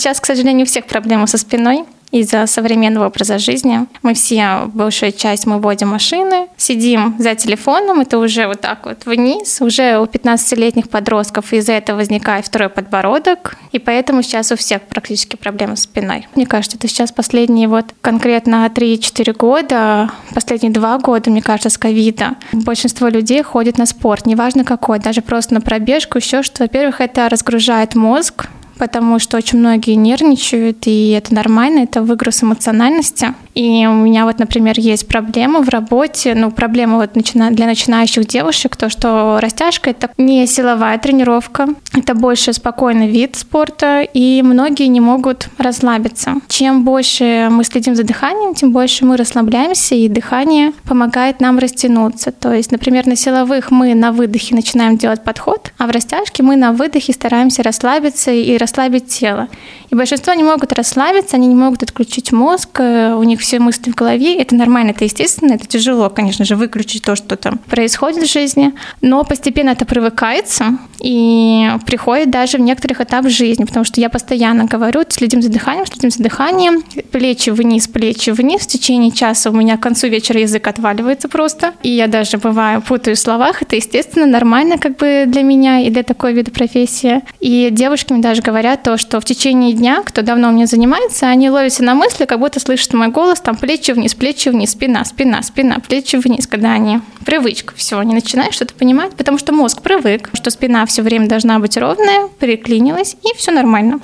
сейчас, к сожалению, у всех проблемы со спиной из-за современного образа жизни. Мы все, большая часть, мы водим машины, сидим за телефоном, это уже вот так вот вниз. Уже у 15-летних подростков из-за этого возникает второй подбородок, и поэтому сейчас у всех практически проблемы с спиной. Мне кажется, это сейчас последние вот конкретно 3-4 года, последние два года, мне кажется, с ковида, большинство людей ходит на спорт, неважно какой, даже просто на пробежку, еще что. Во-первых, это разгружает мозг, потому что очень многие нервничают, и это нормально, это выгруз эмоциональности. И у меня вот, например, есть проблема в работе, ну, проблема вот для начинающих девушек, то, что растяжка — это не силовая тренировка, это больше спокойный вид спорта, и многие не могут расслабиться. Чем больше мы следим за дыханием, тем больше мы расслабляемся, и дыхание помогает нам растянуться. То есть, например, на силовых мы на выдохе начинаем делать подход, а в растяжке мы на выдохе стараемся расслабиться и расслабить тело. И большинство не могут расслабиться, они не могут отключить мозг, э, у них все мысли в голове. Это нормально, это естественно, это тяжело, конечно же, выключить то, что там происходит в жизни. Но постепенно это привыкается и приходит даже в некоторых этапах жизни, потому что я постоянно говорю, следим за дыханием, следим за дыханием, плечи вниз, плечи вниз. В течение часа у меня к концу вечера язык отваливается просто. И я даже бываю путаю в словах. Это, естественно, нормально как бы для меня и для такой вида профессии. И девушки мне даже говорят то, что в течение дня, кто давно у меня занимается, они ловятся на мысли, как будто слышат мой голос, там плечи вниз, плечи вниз, спина, спина, спина, плечи вниз, когда они привычка, все, они начинают что-то понимать, потому что мозг привык, что спина все время должна быть ровная, переклинилась, и все нормально.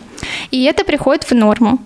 И это приходит в норму.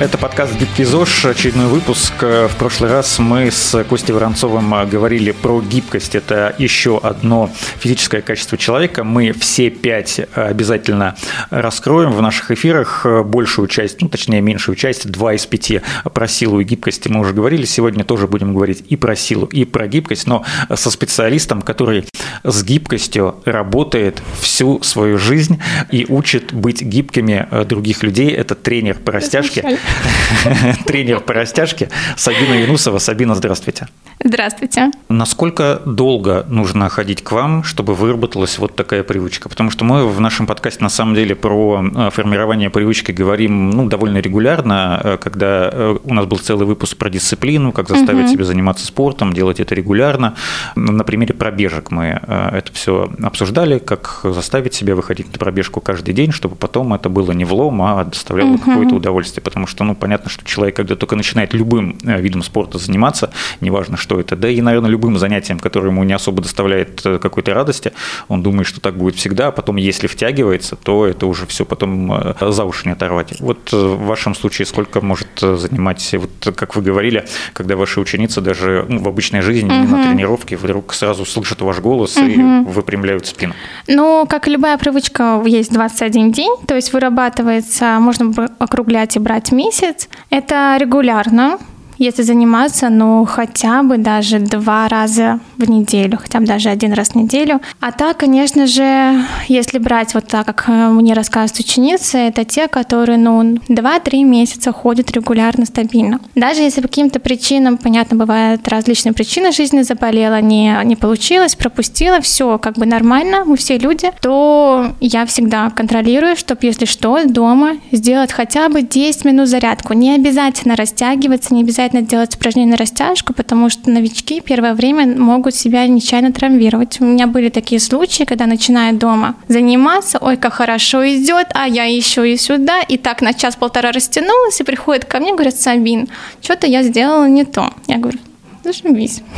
Это подкаст «Гибкий ЗОЖ», очередной выпуск. В прошлый раз мы с Костей Воронцовым говорили про гибкость. Это еще одно физическое качество человека. Мы все пять обязательно раскроем в наших эфирах. Большую часть, ну точнее меньшую часть, два из пяти про силу и гибкость мы уже говорили. Сегодня тоже будем говорить и про силу, и про гибкость, но со специалистом, который с гибкостью работает всю свою жизнь и учит быть гибкими других людей. Это тренер по растяжке. тренер по растяжке Сабина Юнусова. Сабина, здравствуйте. Здравствуйте. Насколько долго нужно ходить к вам, чтобы выработалась вот такая привычка? Потому что мы в нашем подкасте на самом деле про э, формирование привычки говорим ну, довольно регулярно, э, когда э, у нас был целый выпуск про дисциплину, как заставить угу. себя заниматься спортом, делать это регулярно. На примере пробежек мы это все обсуждали, как заставить себя выходить на пробежку каждый день, чтобы потом это было не влом, а доставляло угу. какое-то удовольствие. Потому что, ну, понятно, что человек, когда только начинает любым видом спорта заниматься, неважно, что это, да и, наверное, любым занятием, которое ему не особо доставляет э, какой-то радости, он думает, что так будет всегда, а потом, если втягивается, то это уже все потом э, за уши не оторвать. Вот э, в вашем случае сколько может занимать, вот как вы говорили, когда ваши ученицы даже ну, в обычной жизни, угу. на тренировке, вдруг сразу слышат ваш голос угу. и выпрямляют спину? Ну, как и любая привычка, есть 21 день, то есть вырабатывается, можно округлять и брать месяц. Это регулярно, если заниматься, ну, хотя бы даже два раза в неделю, хотя бы даже один раз в неделю. А так, конечно же, если брать вот так, как э, мне рассказывают ученицы, это те, которые, ну, 2-3 месяца ходят регулярно, стабильно. Даже если по каким-то причинам, понятно, бывают различные причины жизни, заболела, не, не получилось, пропустила, все как бы нормально, мы все люди, то я всегда контролирую, чтобы, если что, дома сделать хотя бы 10 минут зарядку. Не обязательно растягиваться, не обязательно обязательно делать упражнения на растяжку, потому что новички первое время могут себя нечаянно травмировать. У меня были такие случаи, когда начинают дома заниматься, ой, как хорошо идет, а я еще и сюда, и так на час-полтора растянулась, и приходит ко мне, говорят, Сабин, что-то я сделала не то. Я говорю, зашибись.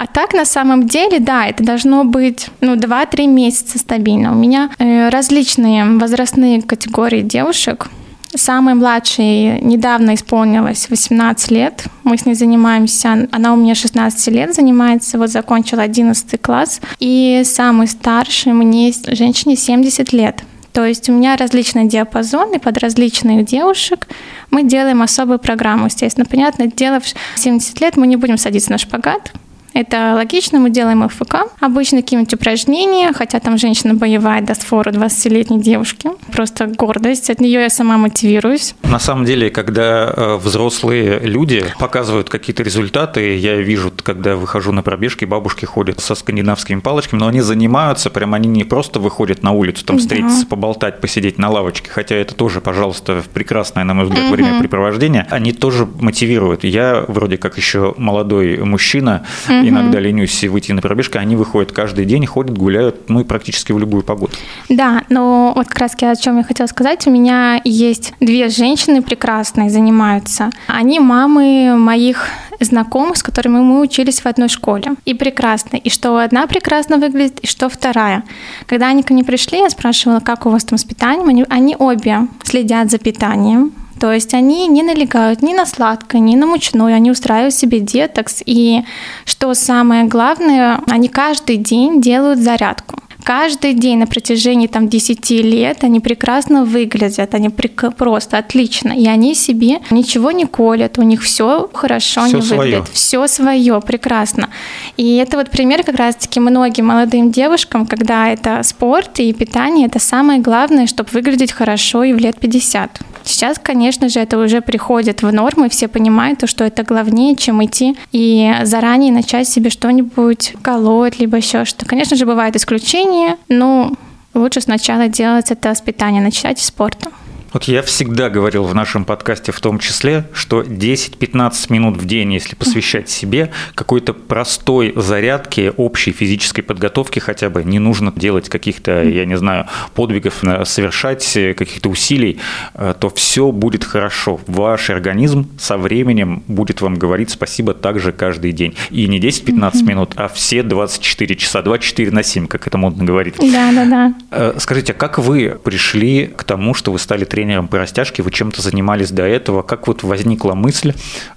А так, на самом деле, да, это должно быть ну, 2-3 месяца стабильно. У меня э, различные возрастные категории девушек, Самой младшей недавно исполнилось 18 лет. Мы с ней занимаемся. Она у меня 16 лет занимается, вот закончила 11 класс. И самый старший мне женщине 70 лет. То есть у меня различный диапазон, и под различных девушек мы делаем особую программу. Естественно, понятно, дело в 70 лет мы не будем садиться на шпагат, это логично, мы делаем ФК, обычно какие-нибудь упражнения, хотя там женщина боевая даст фору 20-летней девушке. Просто гордость, от нее я сама мотивируюсь. На самом деле, когда э, взрослые люди показывают какие-то результаты, я вижу, когда выхожу на пробежки, бабушки ходят со скандинавскими палочками, но они занимаются, прям они не просто выходят на улицу, там встретиться, да. поболтать, посидеть на лавочке, хотя это тоже, пожалуйста, прекрасное, на мой взгляд, угу. времяпрепровождение, они тоже мотивируют. Я вроде как еще молодой мужчина, угу иногда ленюсь выйти на пробежку, они выходят каждый день, ходят, гуляют, ну и практически в любую погоду. Да, но вот как раз о чем я хотела сказать, у меня есть две женщины прекрасные, занимаются. Они мамы моих знакомых, с которыми мы учились в одной школе. И прекрасно. И что одна прекрасно выглядит, и что вторая. Когда они ко мне пришли, я спрашивала, как у вас там с питанием. Они, они обе следят за питанием, то есть они не налегают ни на сладкое, ни на мучное, они устраивают себе детокс. И что самое главное, они каждый день делают зарядку каждый день на протяжении там 10 лет они прекрасно выглядят, они прик- просто отлично, и они себе ничего не колят, у них все хорошо, все они свое. выглядят, все свое, прекрасно. И это вот пример как раз-таки многим молодым девушкам, когда это спорт и питание, это самое главное, чтобы выглядеть хорошо и в лет 50. Сейчас, конечно же, это уже приходит в норму, и все понимают, что это главнее, чем идти и заранее начать себе что-нибудь колоть, либо еще что. Конечно же, бывают исключения, но лучше сначала делать это с питания, начать с спорта. Вот я всегда говорил в нашем подкасте в том числе, что 10-15 минут в день, если посвящать себе какой-то простой зарядке, общей физической подготовки хотя бы, не нужно делать каких-то, я не знаю, подвигов, совершать каких-то усилий, э, то все будет хорошо. Ваш организм со временем будет вам говорить спасибо также каждый день. И не 10-15 минут, а все 24 часа, 24 на 7, как это модно говорить. Да, да, да. Э, скажите, а как вы пришли к тому, что вы стали тренером тренером по растяжке, вы чем-то занимались до этого. Как вот возникла мысль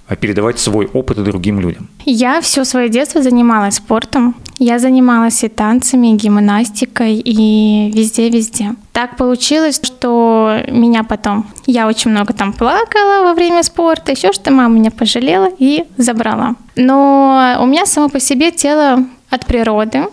э, передавать свой опыт другим людям? Я все свое детство занималась спортом. Я занималась и танцами, и гимнастикой, и везде-везде. Так получилось, что меня потом... Я очень много там плакала во время спорта, еще что мама меня пожалела и забрала. Но у меня само по себе тело от природы,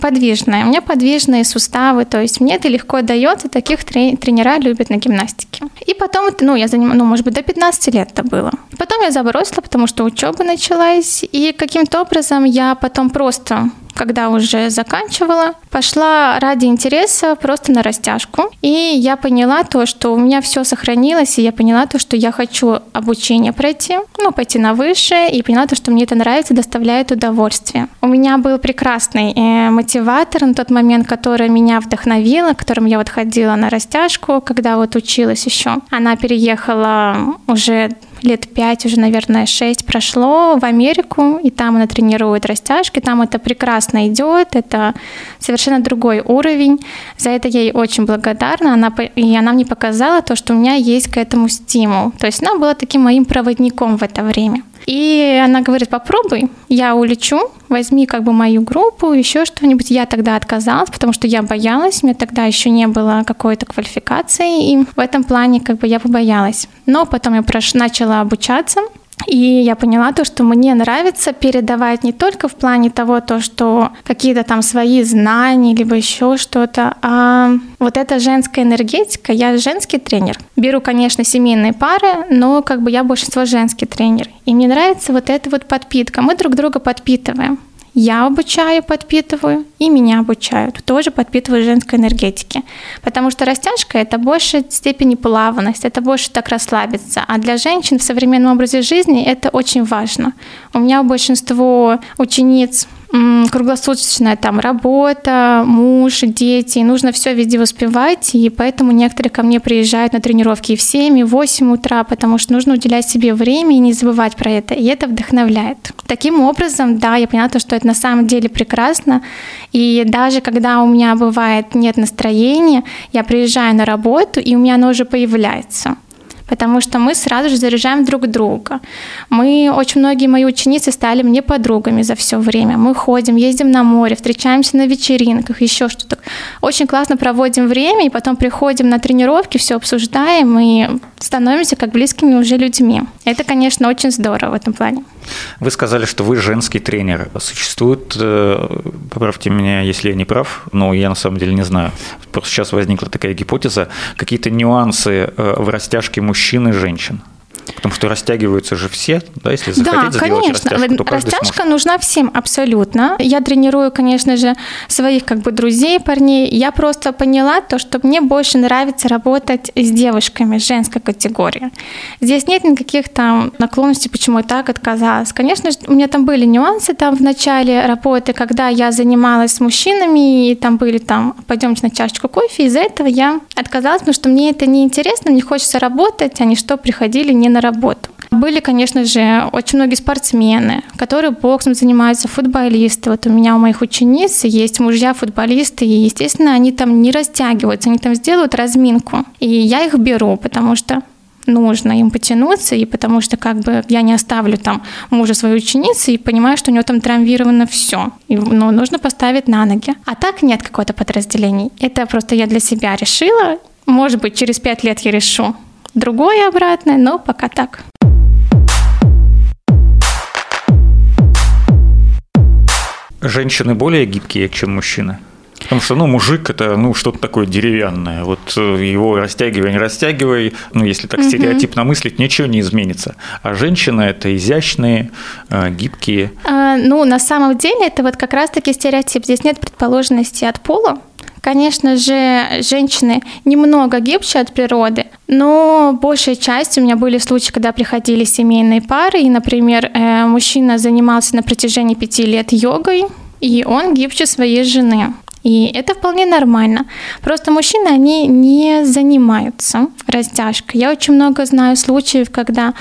подвижная. У меня подвижные суставы, то есть мне это легко дается, таких тренера любят на гимнастике. И потом, ну, я занималась, ну, может быть, до 15 лет это было. Потом я забросила, потому что учеба началась, и каким-то образом я потом просто когда уже заканчивала, пошла ради интереса просто на растяжку. И я поняла то, что у меня все сохранилось, и я поняла то, что я хочу обучение пройти, ну, пойти на высшее, и поняла то, что мне это нравится, доставляет удовольствие. У меня был прекрасный э, мотиватор на тот момент, который меня вдохновила, которым я вот ходила на растяжку, когда вот училась еще. Она переехала уже лет пять, уже, наверное, шесть прошло в Америку, и там она тренирует растяжки, там это прекрасно идет, это совершенно другой уровень. За это я ей очень благодарна, она, и она мне показала то, что у меня есть к этому стимул. То есть она была таким моим проводником в это время. И она говорит, попробуй, я улечу, возьми как бы мою группу, еще что-нибудь. Я тогда отказалась, потому что я боялась, у меня тогда еще не было какой-то квалификации, и в этом плане как бы я побоялась. Но потом я прош... начала обучаться, и я поняла то, что мне нравится передавать не только в плане того, то, что какие-то там свои знания, либо еще что-то, а вот эта женская энергетика, я женский тренер. Беру, конечно, семейные пары, но как бы я большинство женский тренер. И мне нравится вот эта вот подпитка. Мы друг друга подпитываем. Я обучаю, подпитываю, и меня обучают. Тоже подпитываю женской энергетики. Потому что растяжка – это больше степени плавность, это больше так расслабиться. А для женщин в современном образе жизни это очень важно. У меня большинство учениц круглосуточная там работа, муж, дети, нужно все везде успевать, и поэтому некоторые ко мне приезжают на тренировки и в 7, и в 8 утра, потому что нужно уделять себе время и не забывать про это, и это вдохновляет. Таким образом, да, я поняла, что это на самом деле прекрасно, и даже когда у меня бывает нет настроения, я приезжаю на работу, и у меня оно уже появляется потому что мы сразу же заряжаем друг друга. Мы, очень многие мои ученицы стали мне подругами за все время. Мы ходим, ездим на море, встречаемся на вечеринках, еще что-то. Очень классно проводим время, и потом приходим на тренировки, все обсуждаем и становимся как близкими уже людьми. Это, конечно, очень здорово в этом плане. Вы сказали, что вы женский тренер. Существует, э, поправьте меня, если я не прав, но я на самом деле не знаю. Просто сейчас возникла такая гипотеза, какие-то нюансы э, в растяжке мужчин и женщин. Потому что растягиваются же все, да, если захотеть да, конечно. растяжку, то Растяжка сможет. нужна всем абсолютно. Я тренирую, конечно же, своих как бы друзей, парней. Я просто поняла то, что мне больше нравится работать с девушками женской категории. Здесь нет никаких там наклонностей, почему я так отказалась. Конечно же, у меня там были нюансы там в начале работы, когда я занималась с мужчинами, и там были там, пойдемте на чашечку кофе. Из-за этого я отказалась, потому что мне это не интересно, мне хочется работать, а не что приходили не на работу. Были, конечно же, очень многие спортсмены, которые боксом занимаются, футболисты. Вот у меня у моих учениц есть мужья-футболисты, и, естественно, они там не растягиваются, они там сделают разминку. И я их беру, потому что нужно им потянуться, и потому что как бы я не оставлю там мужа своей ученицы и понимаю, что у него там травмировано все. И, ну, нужно поставить на ноги. А так нет какого-то подразделений. Это просто я для себя решила. Может быть, через пять лет я решу другое обратное, но пока так. Женщины более гибкие, чем мужчины? Потому что, ну, мужик это, ну, что-то такое деревянное. Вот э, его растягивай, не растягивай, ну, если так стереотипно мыслить, ничего не изменится. А женщины это изящные, э, гибкие. А, ну, на самом деле, это вот как раз-таки стереотип. Здесь нет предположенности от пола. Конечно же, женщины немного гибче от природы, но большая часть у меня были случаи, когда приходили семейные пары, и, например, э, мужчина занимался на протяжении пяти лет йогой, и он гибче своей жены. И это вполне нормально. Просто мужчины, они не занимаются растяжкой. Я очень много знаю случаев, когда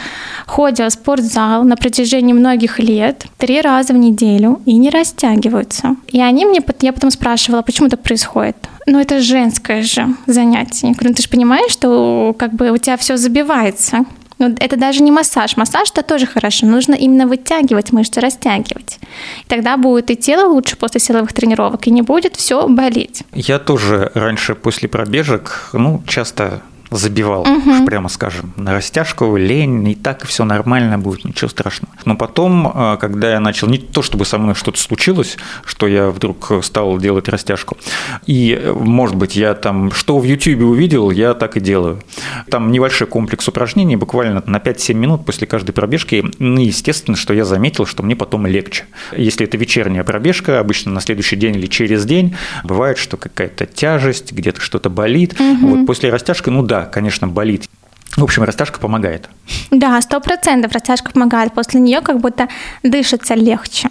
ходят в спортзал на протяжении многих лет, три раза в неделю, и не растягиваются. И они мне, я потом спрашивала, почему так происходит. Ну, это женское же занятие. Я говорю, ну, ты же понимаешь, что как бы у тебя все забивается. Ну, это даже не массаж. Массаж это тоже хорошо. Нужно именно вытягивать мышцы, растягивать. И тогда будет и тело лучше после силовых тренировок, и не будет все болеть. Я тоже раньше после пробежек, ну, часто забивал, угу. прямо скажем, на растяжку, лень, и так все нормально будет, ничего страшного. Но потом, а, когда я начал, не то чтобы со мной что-то случилось, что я вдруг стал делать растяжку, и, может быть, я там, что в YouTube увидел, я так и делаю. Там небольшой комплекс упражнений, буквально на 5-7 минут после каждой пробежки, ну, естественно, что я заметил, что мне потом легче. Если это вечерняя пробежка, обычно на следующий день или через день, бывает, что какая-то тяжесть, где-то что-то болит. Угу. Вот после растяжки, ну да, конечно, болит. В общем, растяжка помогает. Да, сто процентов растяжка помогает. После нее как будто дышится легче.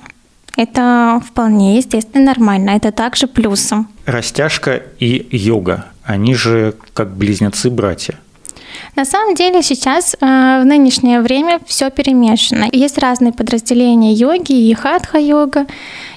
Это вполне естественно нормально. Это также плюсом. Растяжка и йога, они же как близнецы-братья. На самом деле сейчас э, в нынешнее время все перемешано. Есть разные подразделения йоги и хатха-йога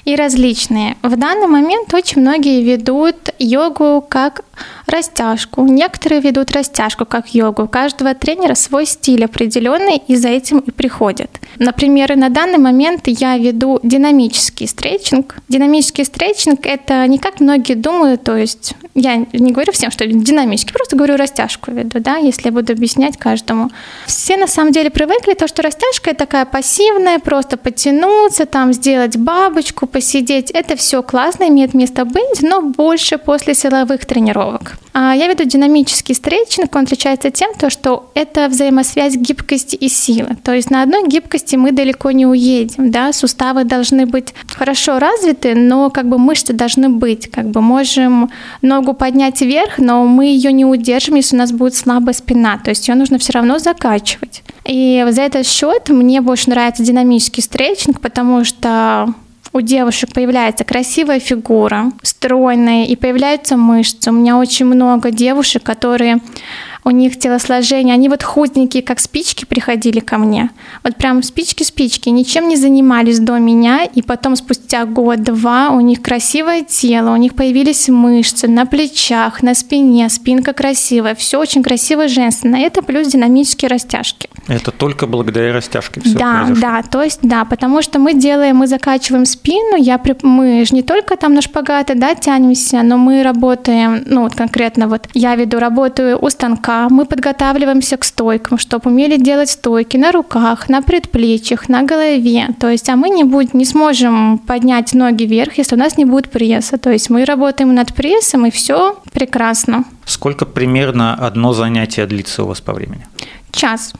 и различные. В данный момент очень многие ведут йогу как растяжку. Некоторые ведут растяжку как йогу. У каждого тренера свой стиль определенный, и за этим и приходят. Например, на данный момент я веду динамический стретчинг. Динамический стретчинг – это не как многие думают, то есть я не говорю всем, что динамический, просто говорю растяжку веду, да, если я буду объяснять каждому. Все на самом деле привыкли, то, что растяжка – такая пассивная, просто потянуться, там сделать бабочку, посидеть. Это все классно, имеет место быть, но больше после силовых тренировок. А я веду динамический стретчинг, он отличается тем, то, что это взаимосвязь гибкости и силы. То есть на одной гибкости мы далеко не уедем, да, суставы должны быть хорошо развиты, но как бы мышцы должны быть, как бы можем ногу поднять вверх, но мы ее не удержим, если у нас будет слабая спина, то есть ее нужно все равно закачивать. И за этот счет мне больше нравится динамический стретчинг, потому что у девушек появляется красивая фигура, стройная, и появляются мышцы. У меня очень много девушек, которые у них телосложение, они вот худенькие, как спички, приходили ко мне. Вот прям спички-спички, ничем не занимались до меня, и потом спустя год-два у них красивое тело, у них появились мышцы на плечах, на спине, спинка красивая, все очень красиво женственно. Это плюс динамические растяжки. Это только благодаря растяжке все Да, произошло. да, то есть да, потому что мы делаем, мы закачиваем спину, я, мы же не только там на шпагаты, да, тянемся, но мы работаем, ну вот конкретно вот я веду, работаю у станка, мы подготавливаемся к стойкам, чтобы умели делать стойки на руках, на предплечьях, на голове, то есть, а мы не, будем, не сможем поднять ноги вверх, если у нас не будет пресса, то есть мы работаем над прессом, и все прекрасно. Сколько примерно одно занятие длится у вас по времени? час.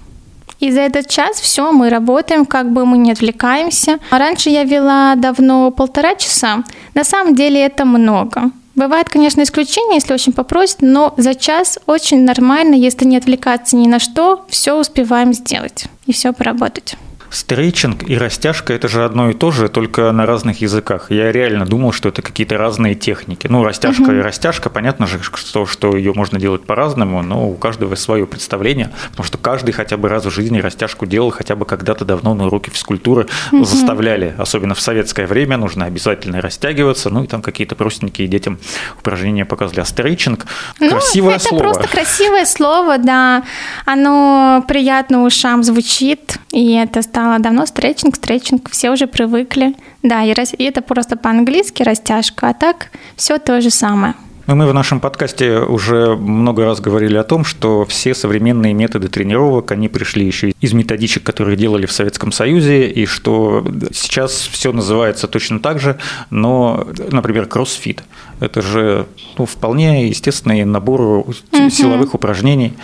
И за этот час все, мы работаем, как бы мы не отвлекаемся. А Раньше я вела давно полтора часа. На самом деле это много. Бывает, конечно, исключения, если очень попросят, но за час очень нормально, если не отвлекаться ни на что, все успеваем сделать и все поработать. Стрейчинг и растяжка – это же одно и то же, только на разных языках. Я реально думал, что это какие-то разные техники. Ну, растяжка Мгм. и растяжка, понятно же, что, что ее можно делать по-разному, но у каждого свое представление, потому что каждый хотя бы раз в жизни растяжку делал, хотя бы когда-то давно на уроке физкультуры заставляли, особенно в советское время, нужно обязательно растягиваться, ну и там какие-то простенькие детям упражнения показывали. А стрейчинг – Ну, красивое это слово. просто красивое слово, да. Оно приятно ушам звучит, и это стало давно стретчинг, стретчинг, все уже привыкли. Да, и, и это просто по-английски растяжка, а так все то же самое. Ну, Мы в нашем подкасте уже много раз говорили о том, что все современные методы тренировок, они пришли еще из методичек, которые делали в Советском Союзе, и что сейчас все называется точно так же, но, например, кроссфит – это же ну, вполне естественный набор силовых упражнений.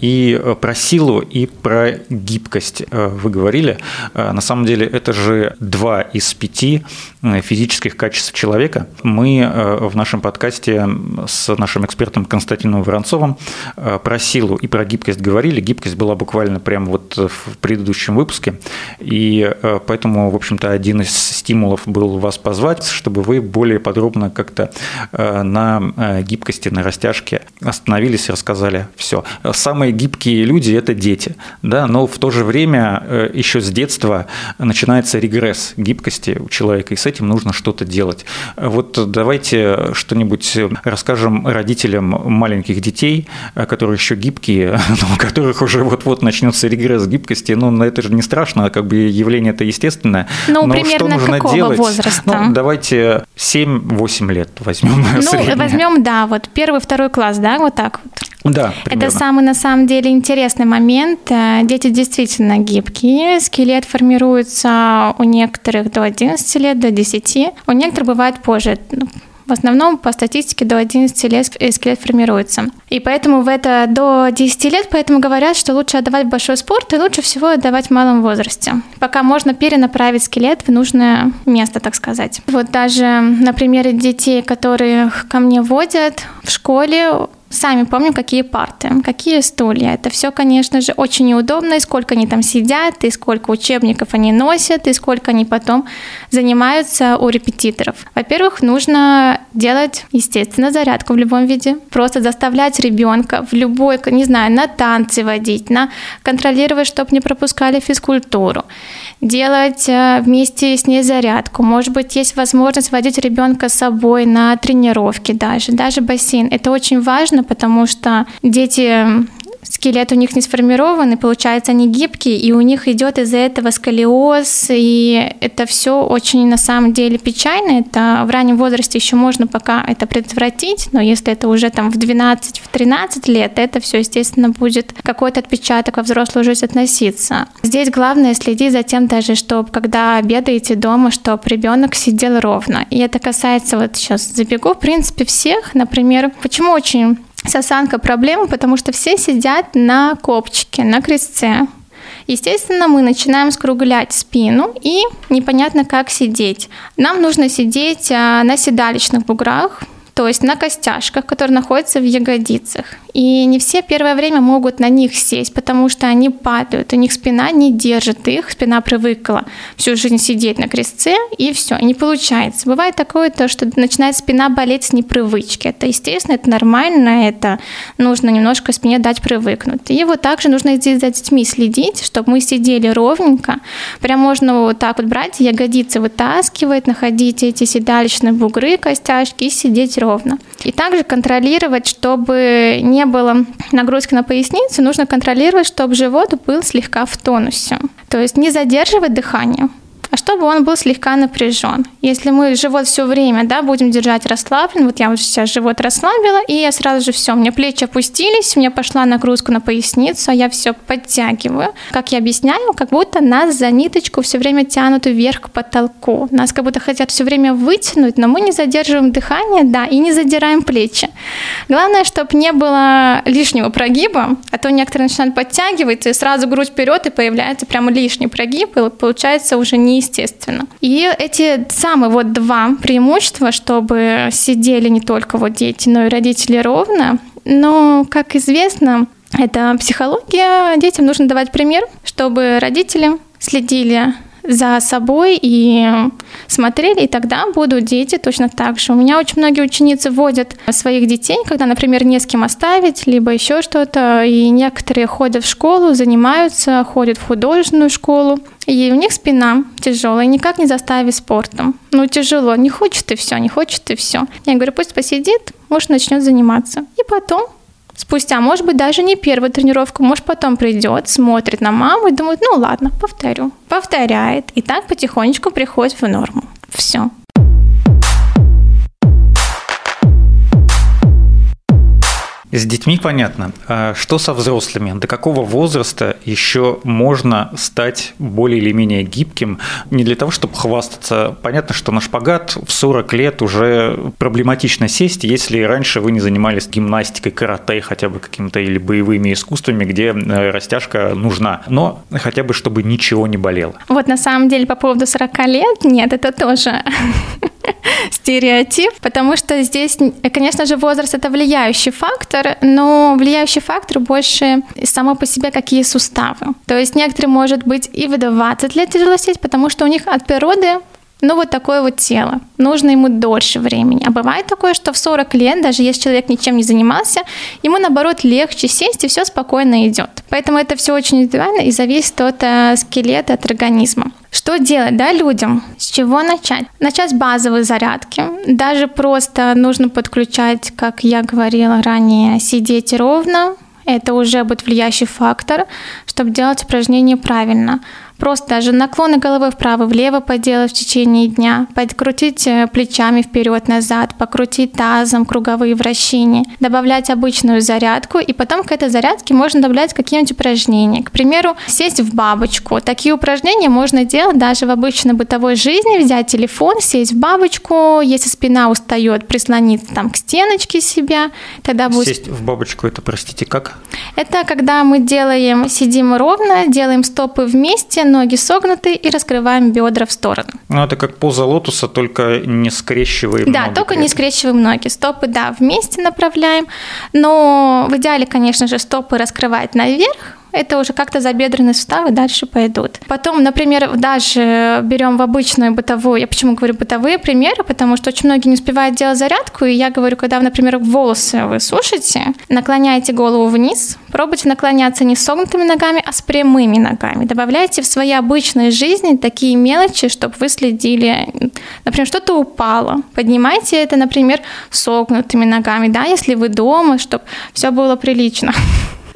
И э, про силу, и про гибкость э, вы говорили. Э, На самом деле это же два из пяти физических качеств человека. Мы в нашем подкасте с нашим экспертом Константином Воронцовым э, про силу и про гибкость говорили. Гибкость была буквально прямо вот в предыдущем выпуске. И э, поэтому, в общем-то, один из стимулов был вас позвать, чтобы вы более подробно как-то э, на гибкости, на растяжке остановились и рассказали все. Самые гибкие люди – это дети, да, но в то же время еще с детства начинается регресс гибкости у человека, и с этим нужно что-то делать. Вот давайте что-нибудь расскажем родителям маленьких детей, э, которые еще гибкие, но у которых уже вот-вот начнется регресс гибкости. Ну, это же не страшно, как бы явление это естественное. Ну, но примерно что нужно какого делать? возраста? Ну, давайте 7-8 лет возьмем. Ну, среднее. возьмем, да, вот первый, второй класс, да, вот так вот. Да, примерно. Это самый, на самом деле, интересный момент. Э, Дети действительно гибкие. Скелет формируется у некоторых до 11 лет, до 10. У некоторых бывает позже. В основном, по статистике, до 11 лет ск- скелет формируется. И поэтому в это до 10 лет, поэтому говорят, что лучше отдавать большой спорт и лучше всего отдавать в малом возрасте. Пока можно перенаправить скелет в нужное место, так сказать. Вот даже на примере детей, которых ко мне водят в школе, Сами помним, какие парты, какие стулья. Это все, конечно же, очень неудобно, и сколько они там сидят, и сколько учебников они носят, и сколько они потом занимаются у репетиторов. Во-первых, нужно делать, естественно, зарядку в любом виде. Просто заставлять ребенка в любой, не знаю, на танцы водить, на контролировать, чтобы не пропускали физкультуру. Делать э, вместе с ней зарядку. Может быть, есть возможность водить ребенка с собой на тренировки даже, даже бассейн. Это очень важно, потому что дети скелет у них не сформирован, и получается они гибкие, и у них идет из-за этого сколиоз, и это все очень на самом деле печально. Это в раннем возрасте еще можно пока это предотвратить, но если это уже там в 12-13 лет, это все, естественно, будет какой-то отпечаток во взрослую жизнь относиться. Здесь главное следить за тем даже, чтобы когда обедаете дома, чтобы ребенок сидел ровно. И это касается, вот сейчас забегу, в принципе, всех. Например, почему очень с осанкой проблема, потому что все сидят на копчике, на крестце. Естественно, мы начинаем скруглять спину и непонятно как сидеть. Нам нужно сидеть а, на седалищных буграх, то есть на костяшках, которые находятся в ягодицах. И не все первое время могут на них сесть, потому что они падают, у них спина не держит их, спина привыкла всю жизнь сидеть на крестце, и все, не получается. Бывает такое, то, что начинает спина болеть с непривычки. Это естественно, это нормально, это нужно немножко спине дать привыкнуть. И вот также нужно за детьми следить, чтобы мы сидели ровненько. Прям можно вот так вот брать, ягодицы вытаскивать, находить эти седалищные бугры, костяшки и сидеть ровно. И также контролировать, чтобы не было нагрузки на поясницу, нужно контролировать, чтобы живот был слегка в тонусе. То есть не задерживать дыхание, а чтобы он был слегка напряжен. Если мы живот все время да, будем держать расслаблен, вот я вот сейчас живот расслабила, и я сразу же все, у меня плечи опустились, у меня пошла нагрузка на поясницу, а я все подтягиваю. Как я объясняю, как будто нас за ниточку все время тянут вверх к потолку. Нас как будто хотят все время вытянуть, но мы не задерживаем дыхание, да, и не задираем плечи. Главное, чтобы не было лишнего прогиба, а то некоторые начинают подтягивать, и сразу грудь вперед, и появляется прямо лишний прогиб, и получается уже не естественно. И эти самые вот два преимущества, чтобы сидели не только вот дети, но и родители ровно, но, как известно, это психология. Детям нужно давать пример, чтобы родители следили за собой и смотрели, и тогда будут дети точно так же. У меня очень многие ученицы вводят своих детей, когда, например, не с кем оставить, либо еще что-то, и некоторые ходят в школу, занимаются, ходят в художественную школу, и у них спина тяжелая, никак не заставить спортом. Ну, тяжело, не хочет и все, не хочет и все. Я говорю, пусть посидит, может, начнет заниматься. И потом спустя, может быть, даже не первую тренировку, может, потом придет, смотрит на маму и думает, ну ладно, повторю. Повторяет. И так потихонечку приходит в норму. Все. С детьми понятно. А что со взрослыми? До какого возраста еще можно стать более или менее гибким? Не для того, чтобы хвастаться. Понятно, что на шпагат в 40 лет уже проблематично сесть, если раньше вы не занимались гимнастикой, карате, хотя бы какими-то или боевыми искусствами, где э, растяжка нужна. Но хотя бы, чтобы ничего не болело. Вот на самом деле по поводу 40 лет, нет, это тоже стереотип, потому что здесь, конечно же, возраст это влияющий фактор, но влияющий фактор больше само по себе какие суставы. То есть некоторые, может быть, и в 20 лет тяжело потому что у них от природы ну вот такое вот тело. Нужно ему дольше времени. А бывает такое, что в 40 лет, даже если человек ничем не занимался, ему наоборот легче сесть и все спокойно идет. Поэтому это все очень индивидуально и зависит от э, скелета, от организма. Что делать, да, людям? С чего начать? Начать с базовой зарядки. Даже просто нужно подключать, как я говорила ранее, сидеть ровно. Это уже будет влияющий фактор, чтобы делать упражнения правильно. Просто даже наклоны головы вправо-влево поделать в течение дня, подкрутить э, плечами вперед-назад, покрутить тазом круговые вращения, добавлять обычную зарядку, и потом к этой зарядке можно добавлять какие-нибудь упражнения. К примеру, сесть в бабочку. Такие упражнения можно делать даже в обычной бытовой жизни, взять телефон, сесть в бабочку, если спина устает, прислониться там к стеночке себя, тогда будет... Сесть в бабочку, это, простите, как? Это когда мы делаем, сидим ровно, делаем стопы вместе, ноги согнуты и раскрываем бедра в сторону. Ну, это как поза лотоса, только не скрещиваем Да, только не скрещиваем ноги. Стопы, да, вместе направляем. Но в идеале, конечно же, стопы раскрывать наверх, это уже как-то забедренные суставы дальше пойдут. Потом, например, даже берем в обычную бытовую, я почему говорю бытовые примеры, потому что очень многие не успевают делать зарядку, и я говорю, когда, например, волосы вы сушите, наклоняете голову вниз, пробуйте наклоняться не согнутыми ногами, а с прямыми ногами. Добавляйте в своей обычной жизни такие мелочи, чтобы вы следили, например, что-то упало, поднимайте это, например, согнутыми ногами, да, если вы дома, чтобы все было прилично.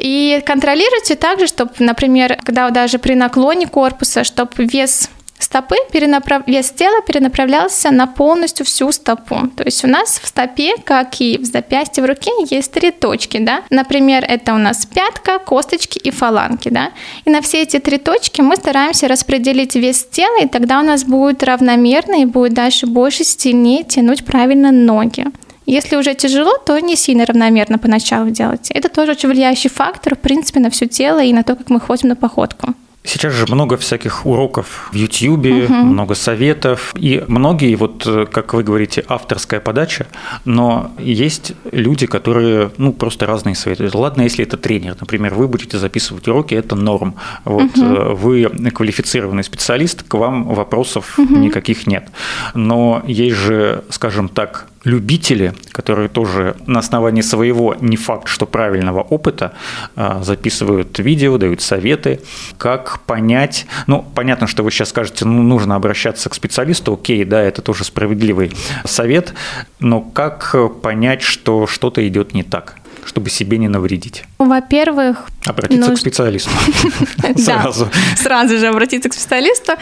И контролируйте также, чтобы, например, когда даже при наклоне корпуса, чтобы вес стопы, перенаправ... вес тела перенаправлялся на полностью всю стопу. То есть у нас в стопе, как и в запястье в руке, есть три точки, да. Например, это у нас пятка, косточки и фаланги, да. И на все эти три точки мы стараемся распределить вес тела, и тогда у нас будет равномерно и будет дальше больше, сильнее тянуть правильно ноги. Если уже тяжело, то не сильно равномерно поначалу делать. Это тоже очень влияющий фактор, в принципе, на все тело и на то, как мы ходим на походку. Сейчас же много всяких уроков в YouTube, угу. много советов, и многие, вот как вы говорите, авторская подача, но есть люди, которые, ну, просто разные советы. Ладно, если это тренер, например, вы будете записывать уроки, это норм. Вот угу. вы квалифицированный специалист, к вам вопросов угу. никаких нет. Но есть же, скажем так, любители, которые тоже на основании своего не факт, что правильного опыта а, записывают видео, дают советы, как понять, ну, понятно, что вы сейчас скажете, ну, нужно обращаться к специалисту, окей, да, это тоже справедливый совет, но как понять, что что-то идет не так? Чтобы себе не навредить? Во-первых... Обратиться нужно... к специалисту. Сразу. Сразу же обратиться к специалисту.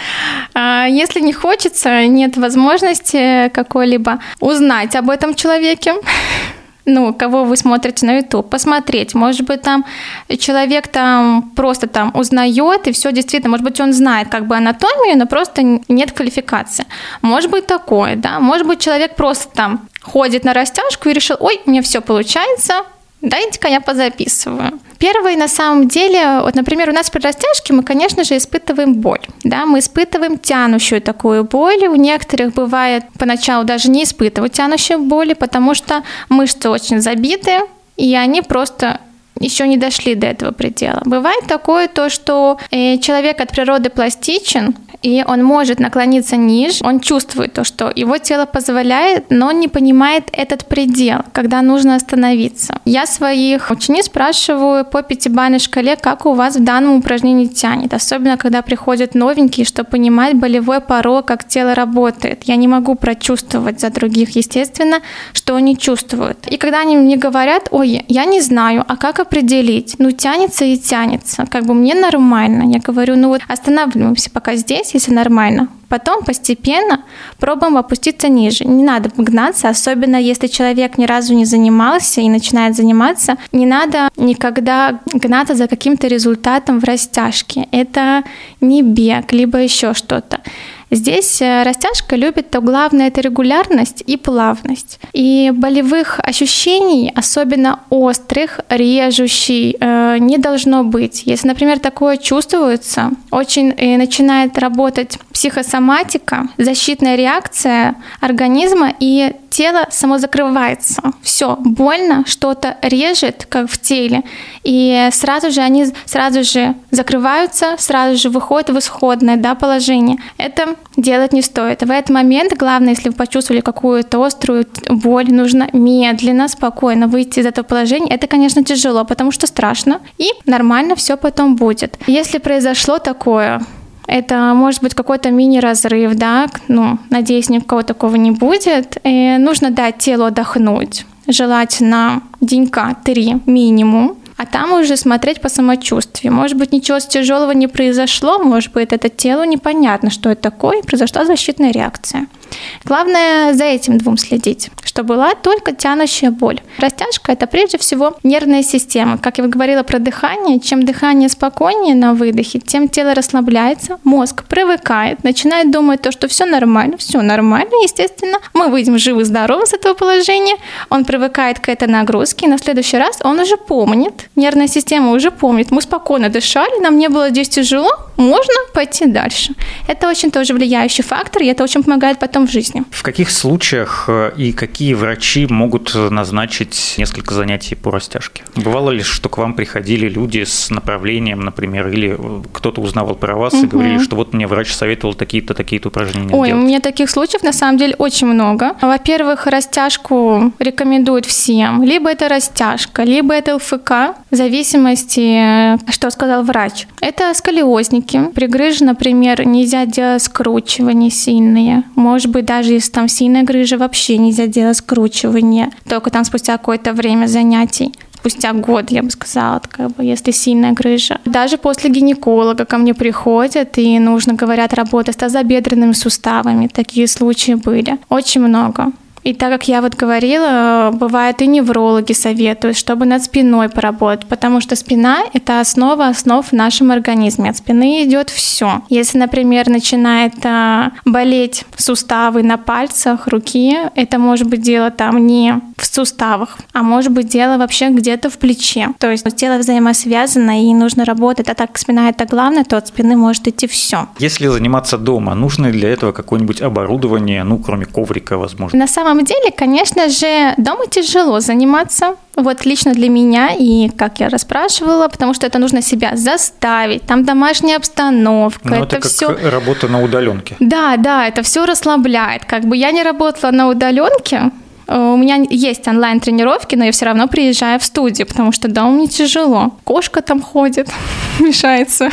А, если не хочется, нет возможности какой-либо узнать об этом человеке, ну, кого вы смотрите на YouTube, посмотреть. Может быть, там человек там просто там узнает, и все действительно, может быть, он знает как бы анатомию, но просто нет квалификации. Может быть такое, да. Может быть, человек просто там ходит на растяжку и решил, ой, меня все получается, Дайте-ка я позаписываю. Первый, на самом деле, вот, например, у нас при растяжке мы, конечно же, испытываем боль. Да, мы испытываем тянущую такую боль. У некоторых бывает поначалу даже не испытывать тянущую боли, потому что мышцы очень забиты, и они просто еще не дошли до этого предела. Бывает такое то, что э, человек от природы пластичен, и он может наклониться ниже, он чувствует то, что его тело позволяет, но не понимает этот предел, когда нужно остановиться. Я своих учениц спрашиваю по пятибалльной шкале, как у вас в данном упражнении тянет, особенно когда приходят новенькие, чтобы понимать болевой порог, как тело работает. Я не могу прочувствовать за других, естественно, что они чувствуют. И когда они мне говорят, ой, я не знаю, а как определить? Ну, тянется и тянется. Как бы мне нормально. Я говорю, ну вот останавливаемся пока здесь, если нормально. Потом постепенно пробуем опуститься ниже. Не надо гнаться, особенно если человек ни разу не занимался и начинает заниматься. Не надо никогда гнаться за каким-то результатом в растяжке. Это не бег, либо еще что-то. Здесь э, растяжка любит, то главное это регулярность и плавность. И болевых ощущений, особенно острых, режущий, э, не должно быть. Если, например, такое чувствуется, очень э, начинает работать психосоматика, защитная реакция организма, и тело само закрывается. Все, больно, что-то режет, как в теле, и сразу же они сразу же закрываются, сразу же выходят в исходное да, положение. Это делать не стоит. В этот момент, главное, если вы почувствовали какую-то острую боль, нужно медленно, спокойно выйти из этого положения. Это, конечно, тяжело, потому что страшно, и нормально все потом будет. Если произошло такое, это может быть какой-то мини-разрыв, да, ну, надеюсь, никакого такого не будет. И нужно дать телу отдохнуть, желательно денька три минимум, а там уже смотреть по самочувствию. Может быть, ничего тяжелого не произошло, может быть, это телу непонятно, что это такое, и произошла защитная реакция. Главное за этим двум следить, что была только тянущая боль. Растяжка – это прежде всего нервная система. Как я говорила про дыхание, чем дыхание спокойнее на выдохе, тем тело расслабляется, мозг привыкает, начинает думать то, что все нормально, все нормально, естественно. Мы выйдем живы-здоровы с этого положения, он привыкает к этой нагрузке, и на следующий раз он уже помнит, нервная система уже помнит, мы спокойно дышали, нам не было здесь тяжело, можно пойти дальше. Это очень тоже влияющий фактор, и это очень помогает потом в жизни. В каких случаях э, и какие врачи могут назначить несколько занятий по растяжке? Бывало ли, что к вам приходили люди с направлением, например, или кто-то узнавал про вас угу. и говорили, что вот мне врач советовал такие-то, такие-то упражнения Ой, делать? у меня таких случаев на самом деле очень много. Во-первых, растяжку рекомендуют всем. Либо это растяжка, либо это ЛФК, в зависимости, э, что сказал врач. Это сколиозники. При грыже, например, нельзя делать скручивания сильные. Может быть, даже если там сильная грыжа, вообще нельзя делать скручивание. Только там спустя какое-то время занятий спустя год, я бы сказала, как бы, если сильная грыжа. Даже после гинеколога ко мне приходят и нужно, говорят, работать с тазобедренными суставами. Такие случаи были. Очень много. И так как я вот говорила, бывает и неврологи советуют, чтобы над спиной поработать, потому что спина – это основа основ в нашем организме. От спины идет все. Если, например, начинает а, болеть суставы на пальцах руки, это может быть дело там не в суставах, а может быть дело вообще где-то в плече. То есть тело взаимосвязано и нужно работать, а так спина – это главное, то от спины может идти все. Если заниматься дома, нужно ли для этого какое-нибудь оборудование, ну, кроме коврика, возможно? На самом самом деле, конечно же, дома тяжело заниматься. Вот лично для меня, и как я расспрашивала, потому что это нужно себя заставить, там домашняя обстановка. Ну, это, это как все... работа на удаленке. Да, да, это все расслабляет. Как бы я не работала на удаленке, у меня есть онлайн-тренировки, но я все равно приезжаю в студию, потому что дома мне тяжело. Кошка там ходит, мешается.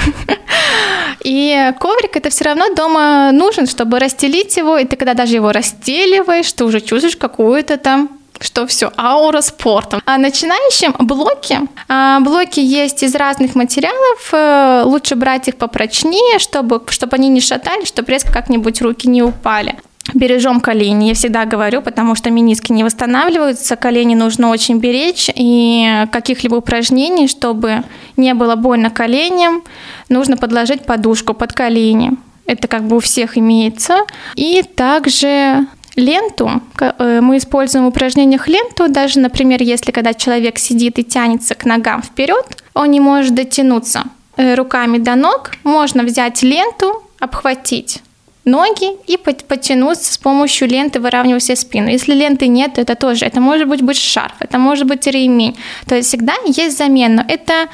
И коврик это все равно дома нужен, чтобы расстелить его, и ты когда даже его расстеливаешь, ты уже чувствуешь какую-то там что все, аура спорта. А начинающим блоки. А, блоки есть из разных материалов. Э, лучше брать их попрочнее, чтобы, чтобы они не шатали, чтобы резко как-нибудь руки не упали. Бережем колени, я всегда говорю, потому что мениски не восстанавливаются, колени нужно очень беречь, и каких-либо упражнений, чтобы не было больно коленям, нужно подложить подушку под колени. Это как бы у всех имеется. И также ленту. Э, мы используем в упражнениях ленту, даже, например, если когда человек сидит и тянется к ногам вперед, он не может дотянуться э, руками до ног, можно взять ленту, обхватить ноги и потянуться с помощью ленты, выравнивая себе спину. Если ленты нет, то это тоже, это может быть, быть шарф, это может быть ремень. То есть всегда есть замена. Это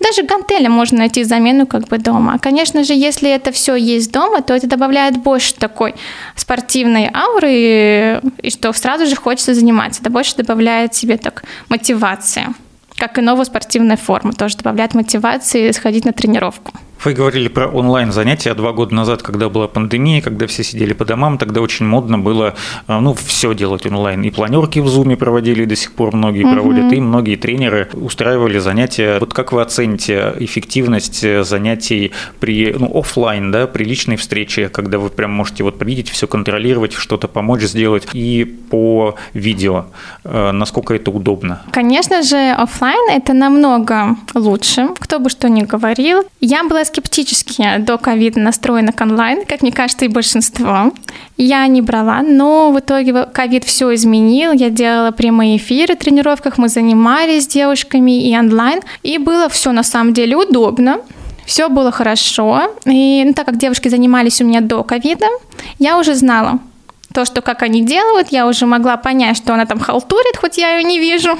даже гантели можно найти замену как бы дома. Конечно же, если это все есть дома, то это добавляет больше такой спортивной ауры, и что сразу же хочется заниматься. Это больше добавляет себе так мотивации. Как и новая спортивная форма, тоже добавляет мотивации сходить на тренировку. Вы говорили про онлайн-занятия два года назад, когда была пандемия, когда все сидели по домам, тогда очень модно было а, ну, все делать онлайн. И планерки в Зуме проводили, до сих пор многие угу. проводят, и многие тренеры устраивали занятия. Вот как вы оцените эффективность занятий при ну, офлайн, да, при личной встрече, когда вы прям можете вот видеть, все контролировать, что-то помочь сделать, и по видео, э, насколько это удобно? Конечно же, офлайн это намного лучше, кто бы что ни говорил. Я была скептически до ковида настроена к онлайн, как мне кажется, и большинство. Я не брала, но в итоге ковид все изменил. Я делала прямые эфиры в тренировках, мы занимались с девушками и онлайн. И было все на самом деле удобно. Все было хорошо. И ну, так как девушки занимались у меня до ковида, я уже знала, то, что как они делают, я уже могла понять, что она там халтурит, хоть я ее не вижу.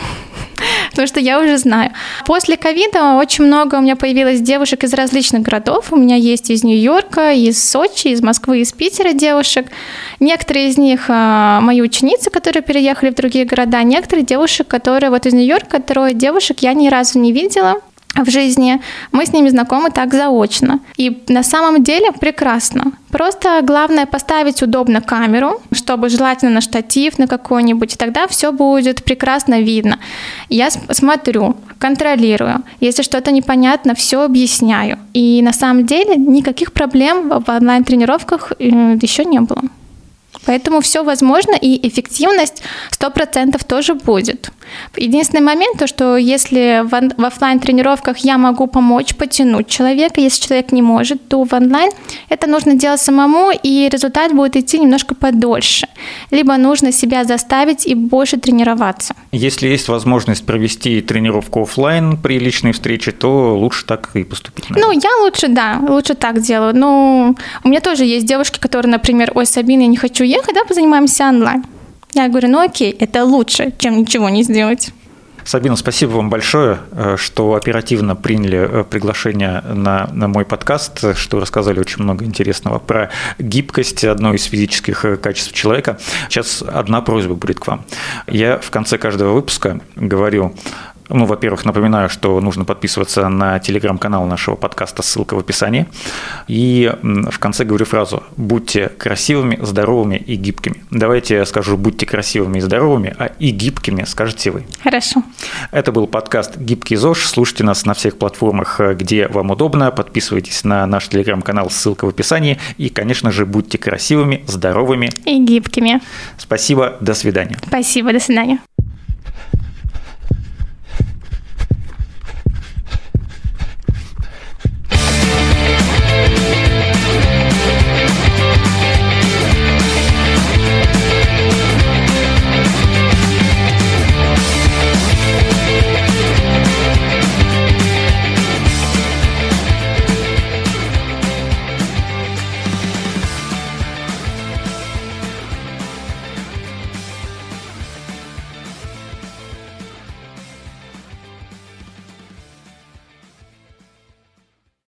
Потому что я уже знаю. После ковида очень много у меня появилось девушек из различных городов. У меня есть из Нью-Йорка, из Сочи, из Москвы, из Питера девушек. Некоторые из них а, мои ученицы, которые переехали в другие города, некоторые девушек, которые вот из Нью-Йорка, трое девушек я ни разу не видела в жизни, мы с ними знакомы так заочно. И на самом деле прекрасно. Просто главное поставить удобно камеру, чтобы желательно на штатив на какой-нибудь, и тогда все будет прекрасно видно. Я смотрю, контролирую. Если что-то непонятно, все объясняю. И на самом деле никаких проблем в онлайн-тренировках э, еще не было. Поэтому все возможно, и эффективность 100% тоже будет. Единственный момент, то, что если в, в офлайн тренировках я могу помочь потянуть человека, если человек не может, то в онлайн это нужно делать самому, и результат будет идти немножко подольше. Либо нужно себя заставить и больше тренироваться. Если есть возможность провести тренировку офлайн при личной встрече, то лучше так и поступить. Наверное. Ну, я лучше, да, лучше так делаю. Но у меня тоже есть девушки, которые, например, ой, Сабина, я не хочу ехать, да, позанимаемся онлайн. Я говорю, ну окей, это лучше, чем ничего не сделать. Сабина, спасибо вам большое, э, что оперативно приняли э, приглашение на, на мой подкаст, что рассказали очень много интересного про гибкость, одно из физических э, качеств человека. Сейчас одна просьба будет к вам. Я в конце каждого выпуска говорю, Ну, во-первых, напоминаю, что нужно подписываться на телеграм-канал нашего подкаста, ссылка в описании. И в конце говорю фразу «Будьте красивыми, здоровыми и гибкими». Давайте я скажу «Будьте красивыми и здоровыми», а «и гибкими» скажете вы. Хорошо. Это был подкаст «Гибкий ЗОЖ». Слушайте нас на всех платформах, где вам удобно. Подписывайтесь на наш телеграм-канал, ссылка в описании. И, конечно же, будьте красивыми, здоровыми и гибкими. Спасибо, до свидания. Спасибо, до свидания.